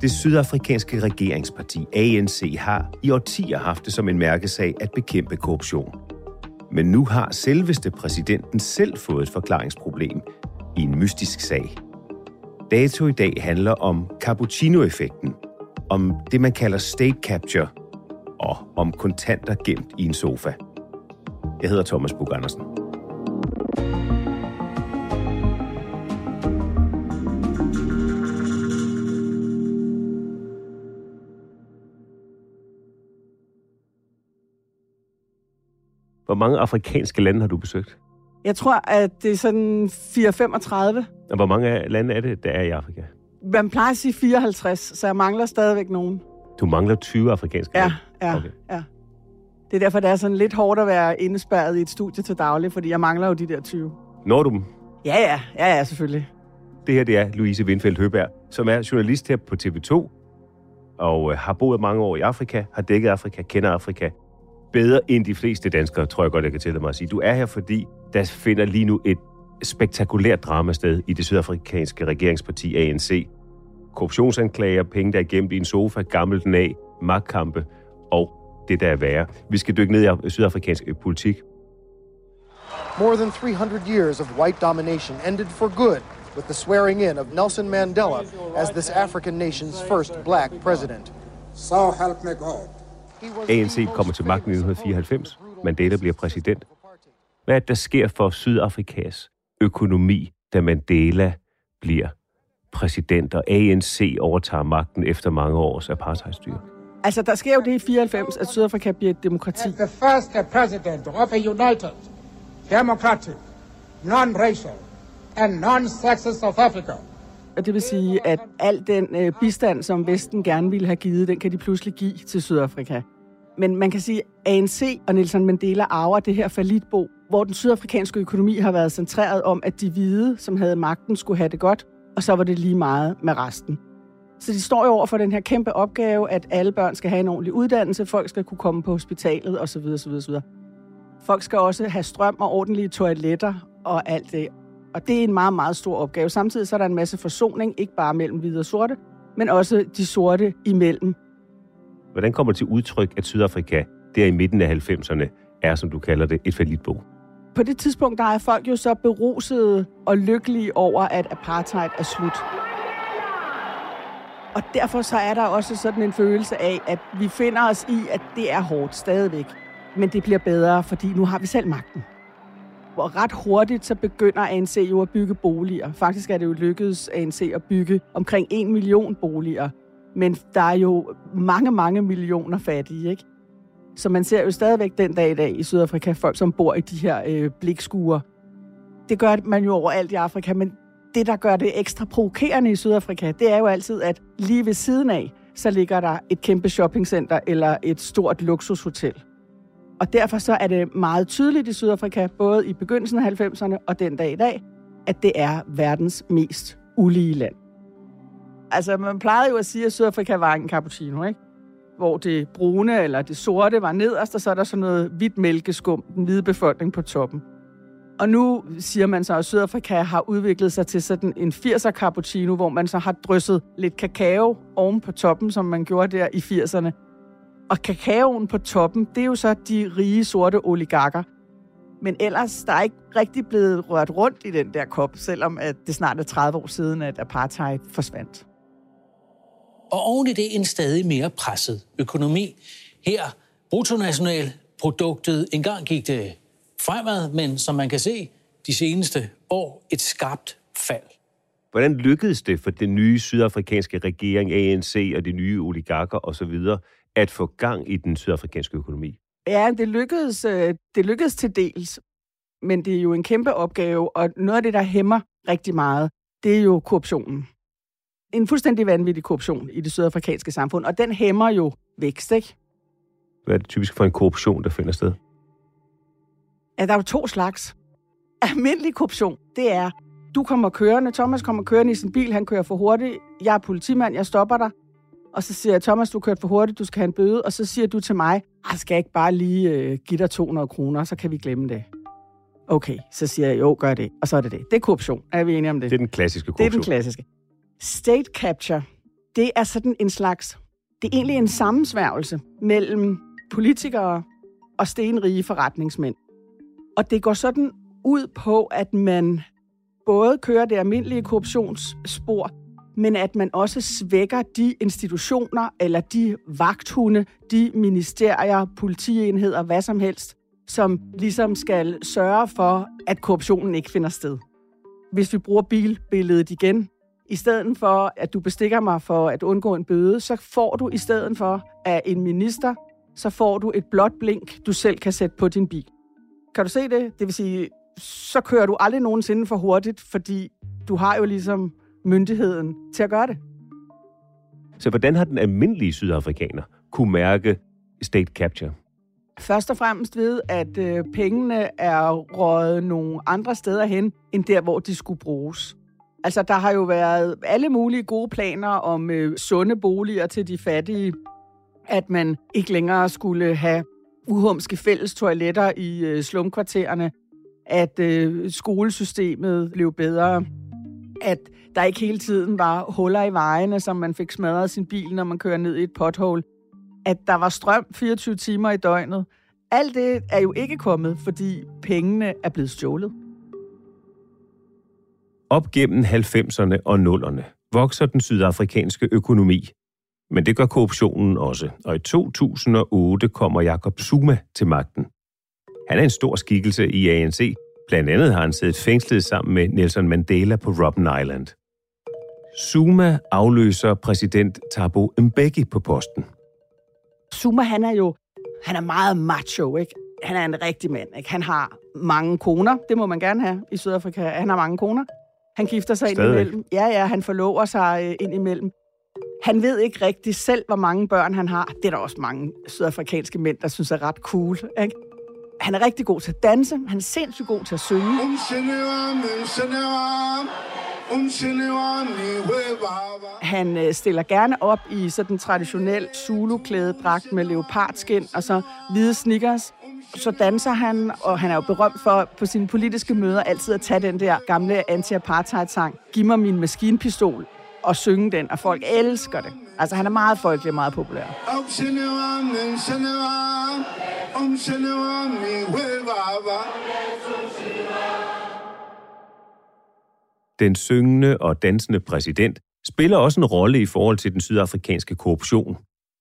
Det sydafrikanske regeringsparti ANC har i årtier haft det som en mærkesag at bekæmpe korruption. Men nu har selveste præsidenten selv fået et forklaringsproblem i en mystisk sag. Dato i dag handler om cappuccino-effekten, om det man kalder state capture og om kontanter gemt i en sofa. Jeg hedder Thomas Bug Andersen. Hvor mange afrikanske lande har du besøgt? Jeg tror, at det er sådan 4-35. Og hvor mange lande er det, der er i Afrika? Man plejer at sige 54, så jeg mangler stadigvæk nogen. Du mangler 20 afrikanske Ja, lande? ja, Okay. okay. ja. Det er derfor, det er sådan lidt hårdt at være indespærret i et studie til daglig, fordi jeg mangler jo de der 20. Når du dem? Ja, ja, ja, ja, selvfølgelig. Det her det er Louise Windfeldt Høberg, som er journalist her på TV2, og øh, har boet mange år i Afrika, har dækket Afrika, kender Afrika bedre end de fleste danskere, tror jeg godt, jeg kan tillade mig at sige. Du er her, fordi der finder lige nu et spektakulært drama sted i det sydafrikanske regeringsparti ANC. Korruptionsanklager, penge, der er gemt i en sofa, gammelt af, magtkampe og det, der er værre. Vi skal dykke ned i sydafrikansk øh, politik. More than 300 years of white domination ended for good with the swearing in of Nelson Mandela as this African nation's first black president. So help me God. ANC kommer til magten i 1994. Mandela bliver præsident. Hvad er det, der sker for Sydafrikas økonomi, da Mandela bliver præsident, og ANC overtager magten efter mange års apartheidstyre? Altså, der sker jo det i 94, at Sydafrika bliver et demokrati. As the first president of a united, democratic, non-racial and non-sexist of Africa. Og det vil sige, at al den øh, bistand, som Vesten gerne ville have givet, den kan de pludselig give til Sydafrika. Men man kan sige, at ANC og Nelson Mandela arver det her falitbo, hvor den sydafrikanske økonomi har været centreret om, at de hvide, som havde magten, skulle have det godt, og så var det lige meget med resten. Så de står jo over for den her kæmpe opgave, at alle børn skal have en ordentlig uddannelse, folk skal kunne komme på hospitalet osv. osv., osv. Folk skal også have strøm og ordentlige toiletter og alt det. Og det er en meget, meget stor opgave. Samtidig så er der en masse forsoning, ikke bare mellem hvide og sorte, men også de sorte imellem. Hvordan kommer det til udtryk, at Sydafrika, der i midten af 90'erne, er, som du kalder det, et falitbo? På det tidspunkt, der er folk jo så berusede og lykkelige over, at apartheid er slut. Og derfor så er der også sådan en følelse af, at vi finder os i, at det er hårdt stadigvæk. Men det bliver bedre, fordi nu har vi selv magten. Og ret hurtigt så begynder ANC jo at bygge boliger. Faktisk er det jo lykkedes ANC at bygge omkring en million boliger. Men der er jo mange, mange millioner fattige, ikke? Så man ser jo stadigvæk den dag i dag i Sydafrika folk, som bor i de her øh, blikskuer. Det gør man jo overalt i Afrika, men det, der gør det ekstra provokerende i Sydafrika, det er jo altid, at lige ved siden af, så ligger der et kæmpe shoppingcenter eller et stort luksushotel. Og derfor så er det meget tydeligt i Sydafrika, både i begyndelsen af 90'erne og den dag i dag, at det er verdens mest ulige land. Altså, man plejede jo at sige, at Sydafrika var en cappuccino, ikke? Hvor det brune eller det sorte var nederst, og så er der sådan noget hvidt mælkeskum, den hvide befolkning på toppen. Og nu siger man så, at Sydafrika har udviklet sig til sådan en 80'er cappuccino, hvor man så har drysset lidt kakao oven på toppen, som man gjorde der i 80'erne. Og kakaoen på toppen, det er jo så de rige sorte oligarker. Men ellers, der er ikke rigtig blevet rørt rundt i den der kop, selvom at det snart er 30 år siden, at apartheid forsvandt. Og oven i det en stadig mere presset økonomi. Her bruttonationalproduktet, engang gik det fremad, men som man kan se, de seneste år et skarpt fald. Hvordan lykkedes det for den nye sydafrikanske regering, ANC og de nye oligarker osv., at få gang i den sydafrikanske økonomi? Ja, det lykkedes, øh, det lykkedes til dels, men det er jo en kæmpe opgave, og noget af det, der hæmmer rigtig meget, det er jo korruptionen. En fuldstændig vanvittig korruption i det sydafrikanske samfund, og den hæmmer jo vækst, ikke? Hvad er det typisk for en korruption, der finder sted? Ja, der er jo to slags. Almindelig korruption, det er, du kommer kørende, Thomas kommer kørende i sin bil, han kører for hurtigt, jeg er politimand, jeg stopper dig, og så siger jeg, Thomas, du kørt for hurtigt, du skal have en bøde, og så siger du til mig, jeg skal ikke bare lige øh, give dig 200 kroner, så kan vi glemme det. Okay, så siger jeg, jo, gør det, og så er det det. Det er korruption, er vi enige om det? Det er den klassiske korruption. Det er den klassiske. State capture, det er sådan en slags, det er egentlig en sammensværgelse mellem politikere og stenrige forretningsmænd. Og det går sådan ud på, at man både kører det almindelige korruptionsspor, men at man også svækker de institutioner eller de vagthunde, de ministerier, politienheder, hvad som helst, som ligesom skal sørge for, at korruptionen ikke finder sted. Hvis vi bruger bilbilledet igen, i stedet for, at du bestikker mig for at undgå en bøde, så får du i stedet for af en minister, så får du et blåt blink, du selv kan sætte på din bil. Kan du se det? Det vil sige, så kører du aldrig nogensinde for hurtigt, fordi du har jo ligesom myndigheden til at gøre det. Så hvordan har den almindelige sydafrikaner kunne mærke state capture? Først og fremmest ved, at øh, pengene er røget nogle andre steder hen, end der, hvor de skulle bruges. Altså, der har jo været alle mulige gode planer om øh, sunde boliger til de fattige, at man ikke længere skulle have uhumske fælles toiletter i øh, slumkvartererne, at øh, skolesystemet blev bedre, at der ikke hele tiden var huller i vejene, som man fik smadret sin bil, når man kører ned i et pothole, at der var strøm 24 timer i døgnet. Alt det er jo ikke kommet, fordi pengene er blevet stjålet. Op gennem 90'erne og 0'erne vokser den sydafrikanske økonomi. Men det gør korruptionen også, og i 2008 kommer Jacob Zuma til magten. Han er en stor skikkelse i ANC. Blandt andet har han siddet fængslet sammen med Nelson Mandela på Robben Island. Zuma afløser præsident Thabo Mbeki på posten. Zuma, han er jo han er meget macho, ikke? Han er en rigtig mand, ikke? Han har mange koner, det må man gerne have i Sydafrika. Han har mange koner. Han gifter sig Stadig. ind imellem. Ja, ja, han forlover sig øh, ind imellem. Han ved ikke rigtig selv, hvor mange børn han har. Det er der også mange sydafrikanske mænd, der synes er ret cool. Ikke? Han er rigtig god til at danse. Han er sindssygt god til at synge. Han øh, stiller gerne op i sådan en traditionel Zulu-klædedragt med leopardskin og så hvide sneakers. Så danser han, og han er jo berømt for på sine politiske møder altid at tage den der gamle anti-apartheid-sang, Giv mig min maskinpistol, og synge den, og folk elsker det. Altså, han er meget folkelig og meget populær. Den syngende og dansende præsident spiller også en rolle i forhold til den sydafrikanske korruption.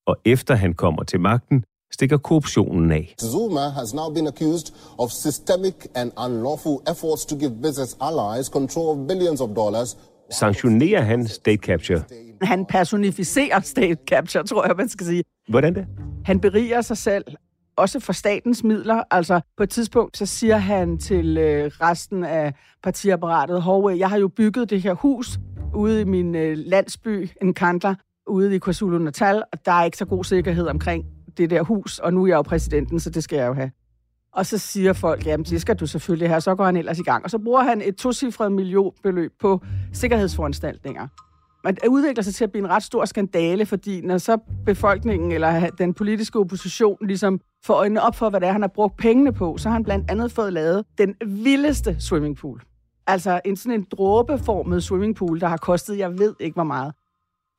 Og efter han kommer til magten, stikker korruptionen af. Zuma has now been accused of systemic and unlawful efforts to give business allies control of billions of dollars. Sanktionerer han state capture? Han personificerer state capture, tror jeg, man skal sige. Hvordan det? Han beriger sig selv også for statens midler. Altså på et tidspunkt, så siger han til øh, resten af partiapparatet, hov, jeg har jo bygget det her hus ude i min øh, landsby, en kandler, ude i KwaZulu-Natal, og der er ikke så god sikkerhed omkring det der hus, og nu er jeg jo præsidenten, så det skal jeg jo have. Og så siger folk, jamen det skal du selvfølgelig have, så går han ellers i gang. Og så bruger han et tocifret millionbeløb på sikkerhedsforanstaltninger. Men det udvikler sig til at blive en ret stor skandale, fordi når så befolkningen eller den politiske opposition ligesom får øjnene op for, hvad det er, han har brugt pengene på, så har han blandt andet fået lavet den vildeste swimmingpool. Altså en sådan en dråbeformet swimmingpool, der har kostet, jeg ved ikke hvor meget.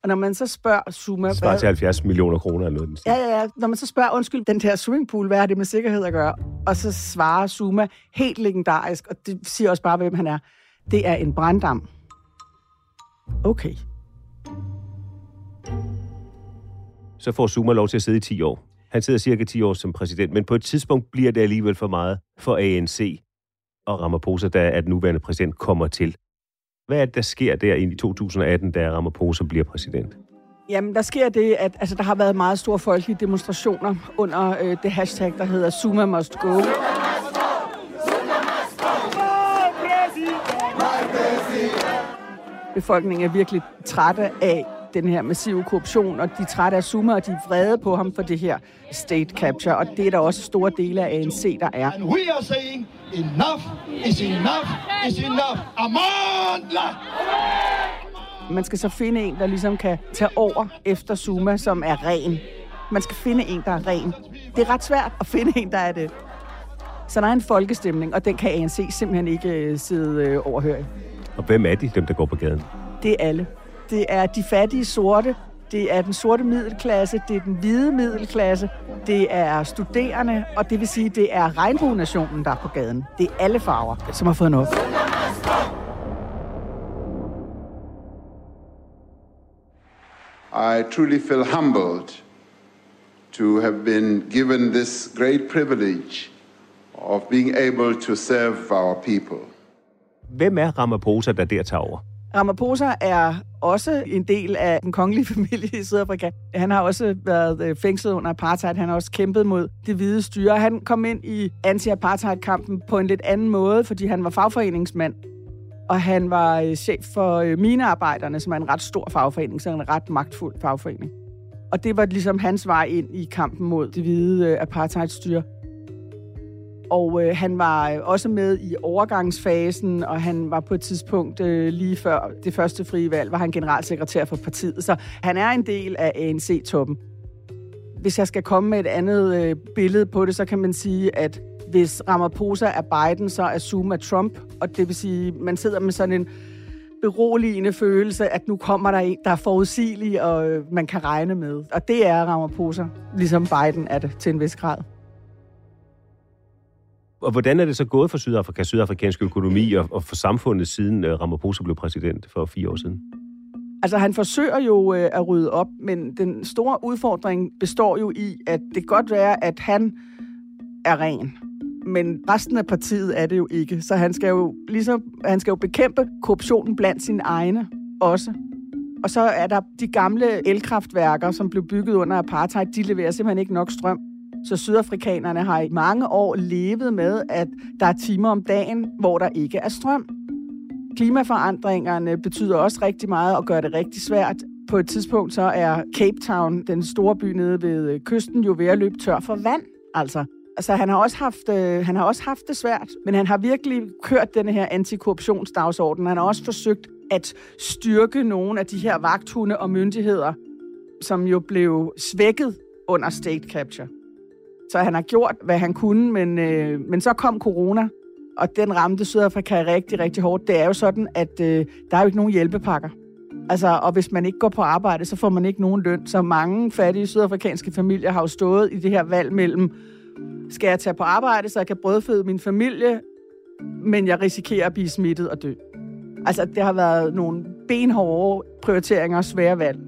Og når man så spørger Zuma... Svarer til 70 millioner kroner eller noget. Ja, ja, ja. Når man så spørger, undskyld, den der swimmingpool, hvad har det med sikkerhed at gøre? Og så svarer Zuma helt legendarisk, og det siger også bare, hvem han er. Det er en branddam. Okay. Så får Zuma lov til at sidde i 10 år. Han sidder cirka 10 år som præsident, men på et tidspunkt bliver det alligevel for meget for ANC og Ramaphosa, da at nuværende præsident kommer til. Hvad er det, der sker der i 2018, da Ramaphosa bliver præsident? Jamen, der sker det, at altså, der har været meget store folkelige demonstrationer under øh, det hashtag, der hedder Zuma Must Go. Befolkningen er virkelig trætte af den her massive korruption, og de er trætte af Zuma, og de er vrede på ham for det her state capture, og det er der også store dele af ANC, der er. And we are saying, enough is enough is enough. Amandla! Man skal så finde en, der ligesom kan tage over efter Zuma, som er ren. Man skal finde en, der er ren. Det er ret svært at finde en, der er det. Så der er en folkestemning, og den kan ANC simpelthen ikke øh, sidde øh, overhøre. Og hvem er de, dem der går på gaden? Det er alle. Det er de fattige sorte, det er den sorte middelklasse, det er den hvide middelklasse, det er studerende, og det vil sige, det er regnbuenationen, der er på gaden. Det er alle farver, som har fået noget. I truly feel humbled to have been given this great privilege of being able to serve our people. Hvem er Ramaphosa, der der tager over? Ramaphosa er også en del af den kongelige familie i Sydafrika. Han har også været øh, fængslet under apartheid. Han har også kæmpet mod det hvide styre. Han kom ind i anti-apartheid-kampen på en lidt anden måde, fordi han var fagforeningsmand. Og han var øh, chef for øh, minearbejderne, som er en ret stor fagforening, så en ret magtfuld fagforening. Og det var ligesom hans vej ind i kampen mod det hvide apartheidstyre. Og øh, han var øh, også med i overgangsfasen, og han var på et tidspunkt øh, lige før det første frie valg, var han generalsekretær for partiet. Så han er en del af ANC-toppen. Hvis jeg skal komme med et andet øh, billede på det, så kan man sige, at hvis Ramaphosa er Biden, så er Zuma Trump. Og det vil sige, man sidder med sådan en beroligende følelse, at nu kommer der en, der er forudsigelig, og øh, man kan regne med. Og det er Ramaphosa, ligesom Biden er det til en vis grad. Og hvordan er det så gået for Sydafrika, sydafrikansk økonomi og, og for samfundet, siden uh, Ramaphosa blev præsident for fire år siden? Altså, han forsøger jo øh, at rydde op, men den store udfordring består jo i, at det godt være, at han er ren. Men resten af partiet er det jo ikke. Så han skal jo, ligesom, han skal jo bekæmpe korruptionen blandt sine egne også. Og så er der de gamle elkraftværker, som blev bygget under apartheid, de leverer simpelthen ikke nok strøm. Så sydafrikanerne har i mange år levet med, at der er timer om dagen, hvor der ikke er strøm. Klimaforandringerne betyder også rigtig meget og gør det rigtig svært. På et tidspunkt så er Cape Town, den store by nede ved øh, kysten, jo ved at løbe tør for vand. Altså, altså han, har også haft, øh, han har også haft det svært, men han har virkelig kørt den her antikorruptionsdagsorden. Han har også forsøgt at styrke nogle af de her vagthunde og myndigheder, som jo blev svækket under state capture. Så han har gjort, hvad han kunne, men, øh, men så kom corona, og den ramte Sydafrika rigtig, rigtig hårdt. Det er jo sådan, at øh, der er jo ikke nogen hjælpepakker. Altså, og hvis man ikke går på arbejde, så får man ikke nogen løn. Så mange fattige sydafrikanske familier har jo stået i det her valg mellem, skal jeg tage på arbejde, så jeg kan brødføde min familie, men jeg risikerer at blive smittet og dø. Altså, det har været nogle benhårde prioriteringer og svære valg.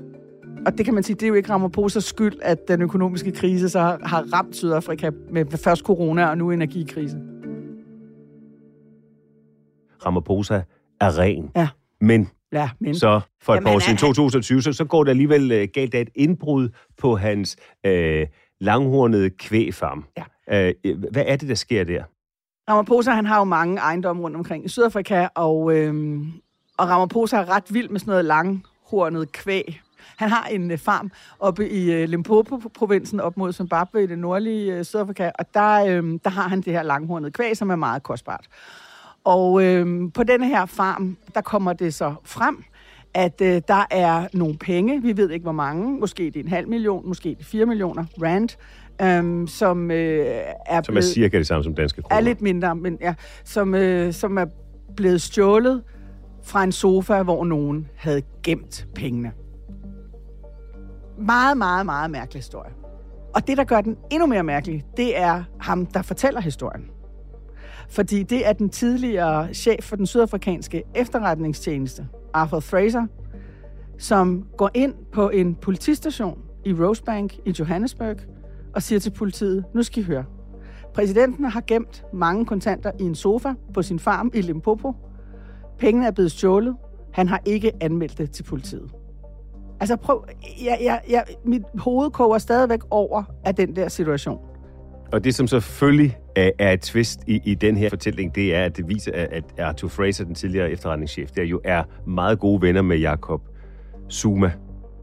Og det kan man sige, det er jo ikke Ramaphosa's skyld, at den økonomiske krise så har ramt Sydafrika med først corona og nu energikrise. Ramaphosa er ren. Ja. Men, ja, men. så for et Jamen, par år siden, er- 2020, så, så går det alligevel øh, galt af et indbrud på hans øh, langhornede kvægfarm. Ja. Øh, hvad er det, der sker der? Ramaphosa, han har jo mange ejendomme rundt omkring i Sydafrika, og, øhm, og Ramaphosa er ret vild med sådan noget langhornet kvæg. Han har en øh, farm oppe i øh, Limpopo-provinsen op mod Zimbabwe i det nordlige øh, Sydafrika, og der, øh, der har han det her langhornede kvæg, som er meget kostbart. Og øh, på denne her farm, der kommer det så frem, at øh, der er nogle penge, vi ved ikke hvor mange, måske det er en halv million, måske det er fire millioner rand, øhm, som øh, er Som er blevet, cirka det samme som danske kroner. er lidt mindre, men ja, som, øh, som er blevet stjålet fra en sofa, hvor nogen havde gemt pengene. Meget, meget, meget mærkelig historie. Og det, der gør den endnu mere mærkelig, det er ham, der fortæller historien. Fordi det er den tidligere chef for den sydafrikanske efterretningstjeneste, Arthur Fraser, som går ind på en politistation i Rosebank i Johannesburg og siger til politiet, nu skal I høre. Præsidenten har gemt mange kontanter i en sofa på sin farm i Limpopo. Pengene er blevet stjålet. Han har ikke anmeldt det til politiet. Altså prøv, jeg, jeg, jeg, mit hoved koger stadigvæk over af den der situation. Og det, som selvfølgelig er, er et twist i, i den her fortælling, det er, at det viser, at Arthur Fraser, den tidligere efterretningschef, der jo er meget gode venner med Jakob Zuma.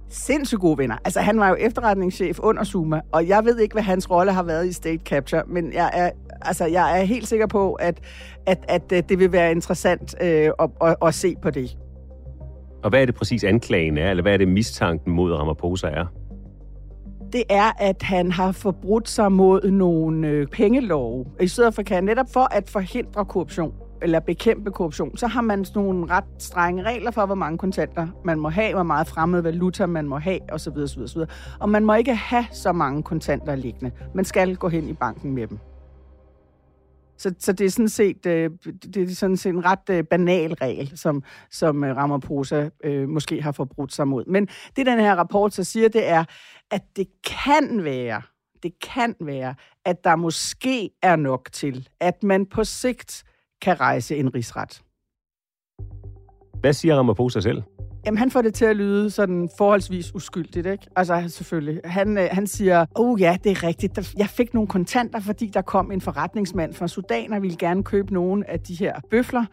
Sindssygt gode venner. Altså han var jo efterretningschef under Zuma, og jeg ved ikke, hvad hans rolle har været i State Capture, men jeg er, altså, jeg er helt sikker på, at, at, at øh, det vil være interessant øh, at, at, at se på det. Og hvad er det præcis anklagen er, eller hvad er det mistanken mod Ramaphosa er? det er, at han har forbrudt sig mod nogle øh, pengelove i Sydafrika, netop for at forhindre korruption eller bekæmpe korruption, så har man sådan nogle ret strenge regler for, hvor mange kontanter man må have, hvor meget fremmed valuta man må have, osv. osv., osv. Og man må ikke have så mange kontanter liggende. Man skal gå hen i banken med dem. Så, så det er sådan set, øh, det er sådan set en ret øh, banal regel, som, som øh, Ramaphosa øh, måske har forbrudt sig mod. Men det, den her rapport så siger, det er, at det kan være, det kan være, at der måske er nok til, at man på sigt kan rejse en rigsret. Hvad siger Ramaphosa selv? Jamen, han får det til at lyde sådan forholdsvis uskyldigt, ikke? Altså, selvfølgelig. Han, øh, han siger, oh ja, det er rigtigt. Jeg fik nogle kontanter, fordi der kom en forretningsmand fra Sudan og ville gerne købe nogle af de her bøfler.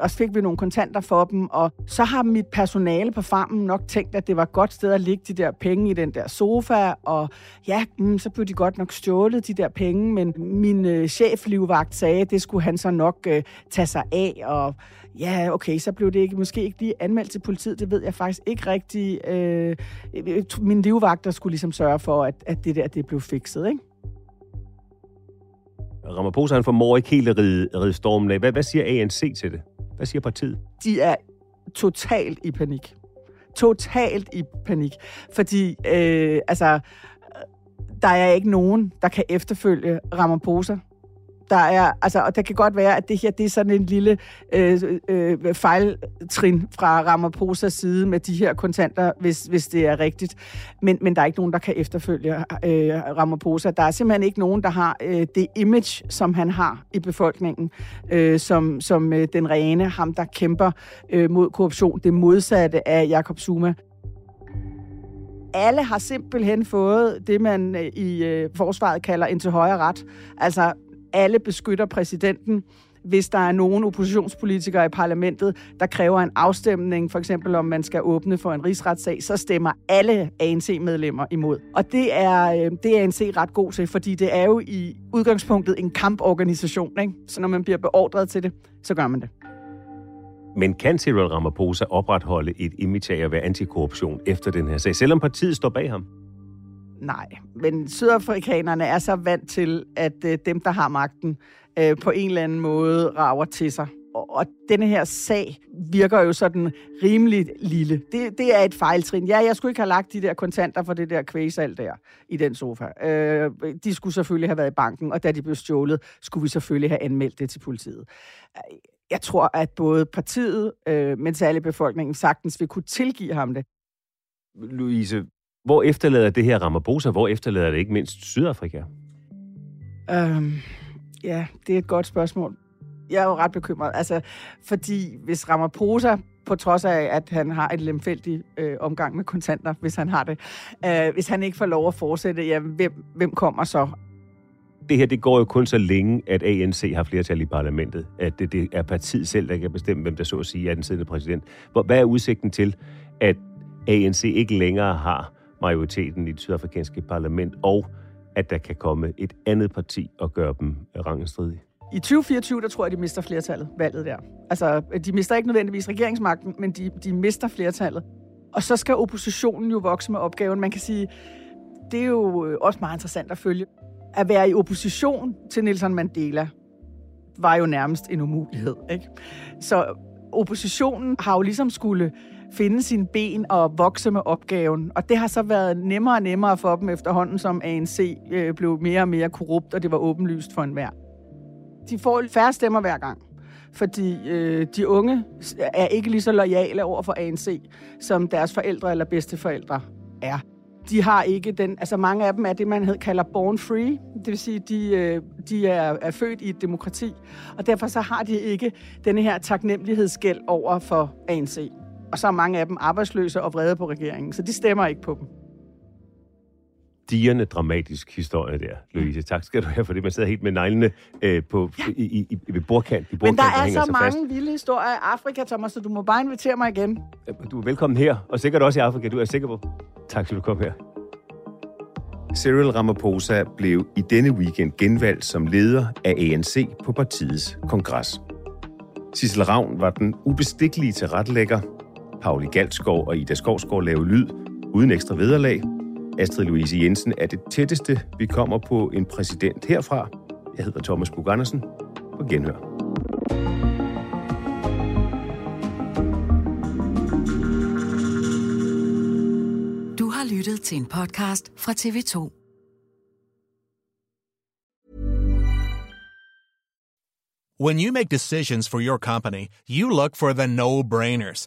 Og så fik vi nogle kontanter for dem, og så har mit personale på farmen nok tænkt, at det var et godt sted at ligge de der penge i den der sofa, og ja, mm, så blev de godt nok stjålet, de der penge, men min øh, cheflivvagt sagde, at det skulle han så nok øh, tage sig af, og ja, okay, så blev det ikke, måske ikke lige anmeldt til politiet, det ved jeg faktisk ikke rigtigt. Øh, min livvagter skulle ligesom sørge for, at, at det der, det blev fikset, ikke? Ramaphosa han formår ikke helt at ride, ride stormen af. Hvad, hvad siger ANC til det? Hvad siger partiet? de er totalt i panik. Totalt i panik. Fordi, øh, altså, der er ikke nogen, der kan efterfølge Ramaphosa. Der er, altså, og det kan godt være, at det her det er sådan en lille øh, øh, fejltrin fra Ramaphosa's side med de her kontanter, hvis, hvis det er rigtigt. Men, men der er ikke nogen, der kan efterfølge øh, Ramaphosa. Der er simpelthen ikke nogen, der har øh, det image, som han har i befolkningen, øh, som, som øh, den rene, ham der kæmper øh, mod korruption, det modsatte af Jakob Zuma alle har simpelthen fået det, man øh, i øh, forsvaret kalder en til højre ret. Altså, alle beskytter præsidenten. Hvis der er nogen oppositionspolitikere i parlamentet, der kræver en afstemning, for eksempel om man skal åbne for en rigsretssag, så stemmer alle ANC-medlemmer imod. Og det er, øh, det er ANC ret god til, fordi det er jo i udgangspunktet en kamporganisation. Ikke? Så når man bliver beordret til det, så gør man det. Men kan Cyril Ramaphosa opretholde et image af at være antikorruption efter den her sag, selvom partiet står bag ham? Nej, men sydafrikanerne er så vant til, at øh, dem, der har magten, øh, på en eller anden måde rager til sig. Og, og denne her sag virker jo sådan rimelig lille. Det, det er et fejltrin. Ja, jeg skulle ikke have lagt de der kontanter for det der kvæsal der i den sofa. Øh, de skulle selvfølgelig have været i banken, og da de blev stjålet, skulle vi selvfølgelig have anmeldt det til politiet. Jeg tror, at både partiet, øh, men særligt befolkningen, sagtens vil kunne tilgive ham det. Louise, hvor efterlader det her Ramaphosa? Hvor efterlader det ikke mindst Sydafrika? Øhm, ja, det er et godt spørgsmål. Jeg er jo ret bekymret, altså, fordi hvis Ramaphosa på trods af, at han har et lemfældig øh, omgang med kontanter, hvis han har det. Øh, hvis han ikke får lov at fortsætte, ja, hvem, hvem kommer så? Det her, det går jo kun så længe, at ANC har flertal i parlamentet. At det, det er partiet selv, der kan bestemme, hvem der så at sige er den siddende præsident. Hvad er udsigten til, at ANC ikke længere har majoriteten i det sydafrikanske parlament, og at der kan komme et andet parti og gøre dem øh, rangenstridige? I 2024, der tror jeg, de mister flertallet, valget der. Altså, de mister ikke nødvendigvis regeringsmagten, men de, de mister flertallet. Og så skal oppositionen jo vokse med opgaven. Man kan sige, det er jo øh, også meget interessant at følge. At være i opposition til Nelson Mandela var jo nærmest en umulighed. Ikke? Så oppositionen har jo ligesom skulle finde sine ben og vokse med opgaven. Og det har så været nemmere og nemmere for dem efterhånden, som ANC øh, blev mere og mere korrupt, og det var åbenlyst for enhver. De får færre stemmer hver gang, fordi øh, de unge er ikke lige så lojale over for ANC, som deres forældre eller bedsteforældre er. De har ikke den, altså mange af dem er det, man kalder born free, det vil sige, de, øh, de er, er født i et demokrati, og derfor så har de ikke denne her taknemmelighedsgæld over for ANC. Og så er mange af dem arbejdsløse og vrede på regeringen, så de stemmer ikke på dem digerne dramatisk historie der, Louise. Tak skal du have for det. Man sidder helt med neglene øh, på, ja. i, i, i, ved bordkant. I bordkant, Men der er så, så mange fast. vilde historier i Afrika, Thomas, så du må bare invitere mig igen. Du er velkommen her, og sikkert også i Afrika, du er sikker på. Tak skal du komme her. Cyril Ramaphosa blev i denne weekend genvalgt som leder af ANC på partiets kongres. Sissel Ravn var den ubestikkelige tilrettelægger. Pauli Galskov og Ida Skovsgaard lavede lyd uden ekstra vederlag, Astrid Louise Jensen er det tætteste, vi kommer på en præsident herfra. Jeg hedder Thomas Bug Andersen. På genhør. Du har lyttet til en podcast fra TV2. When you make decisions for your company, you look for the no-brainers.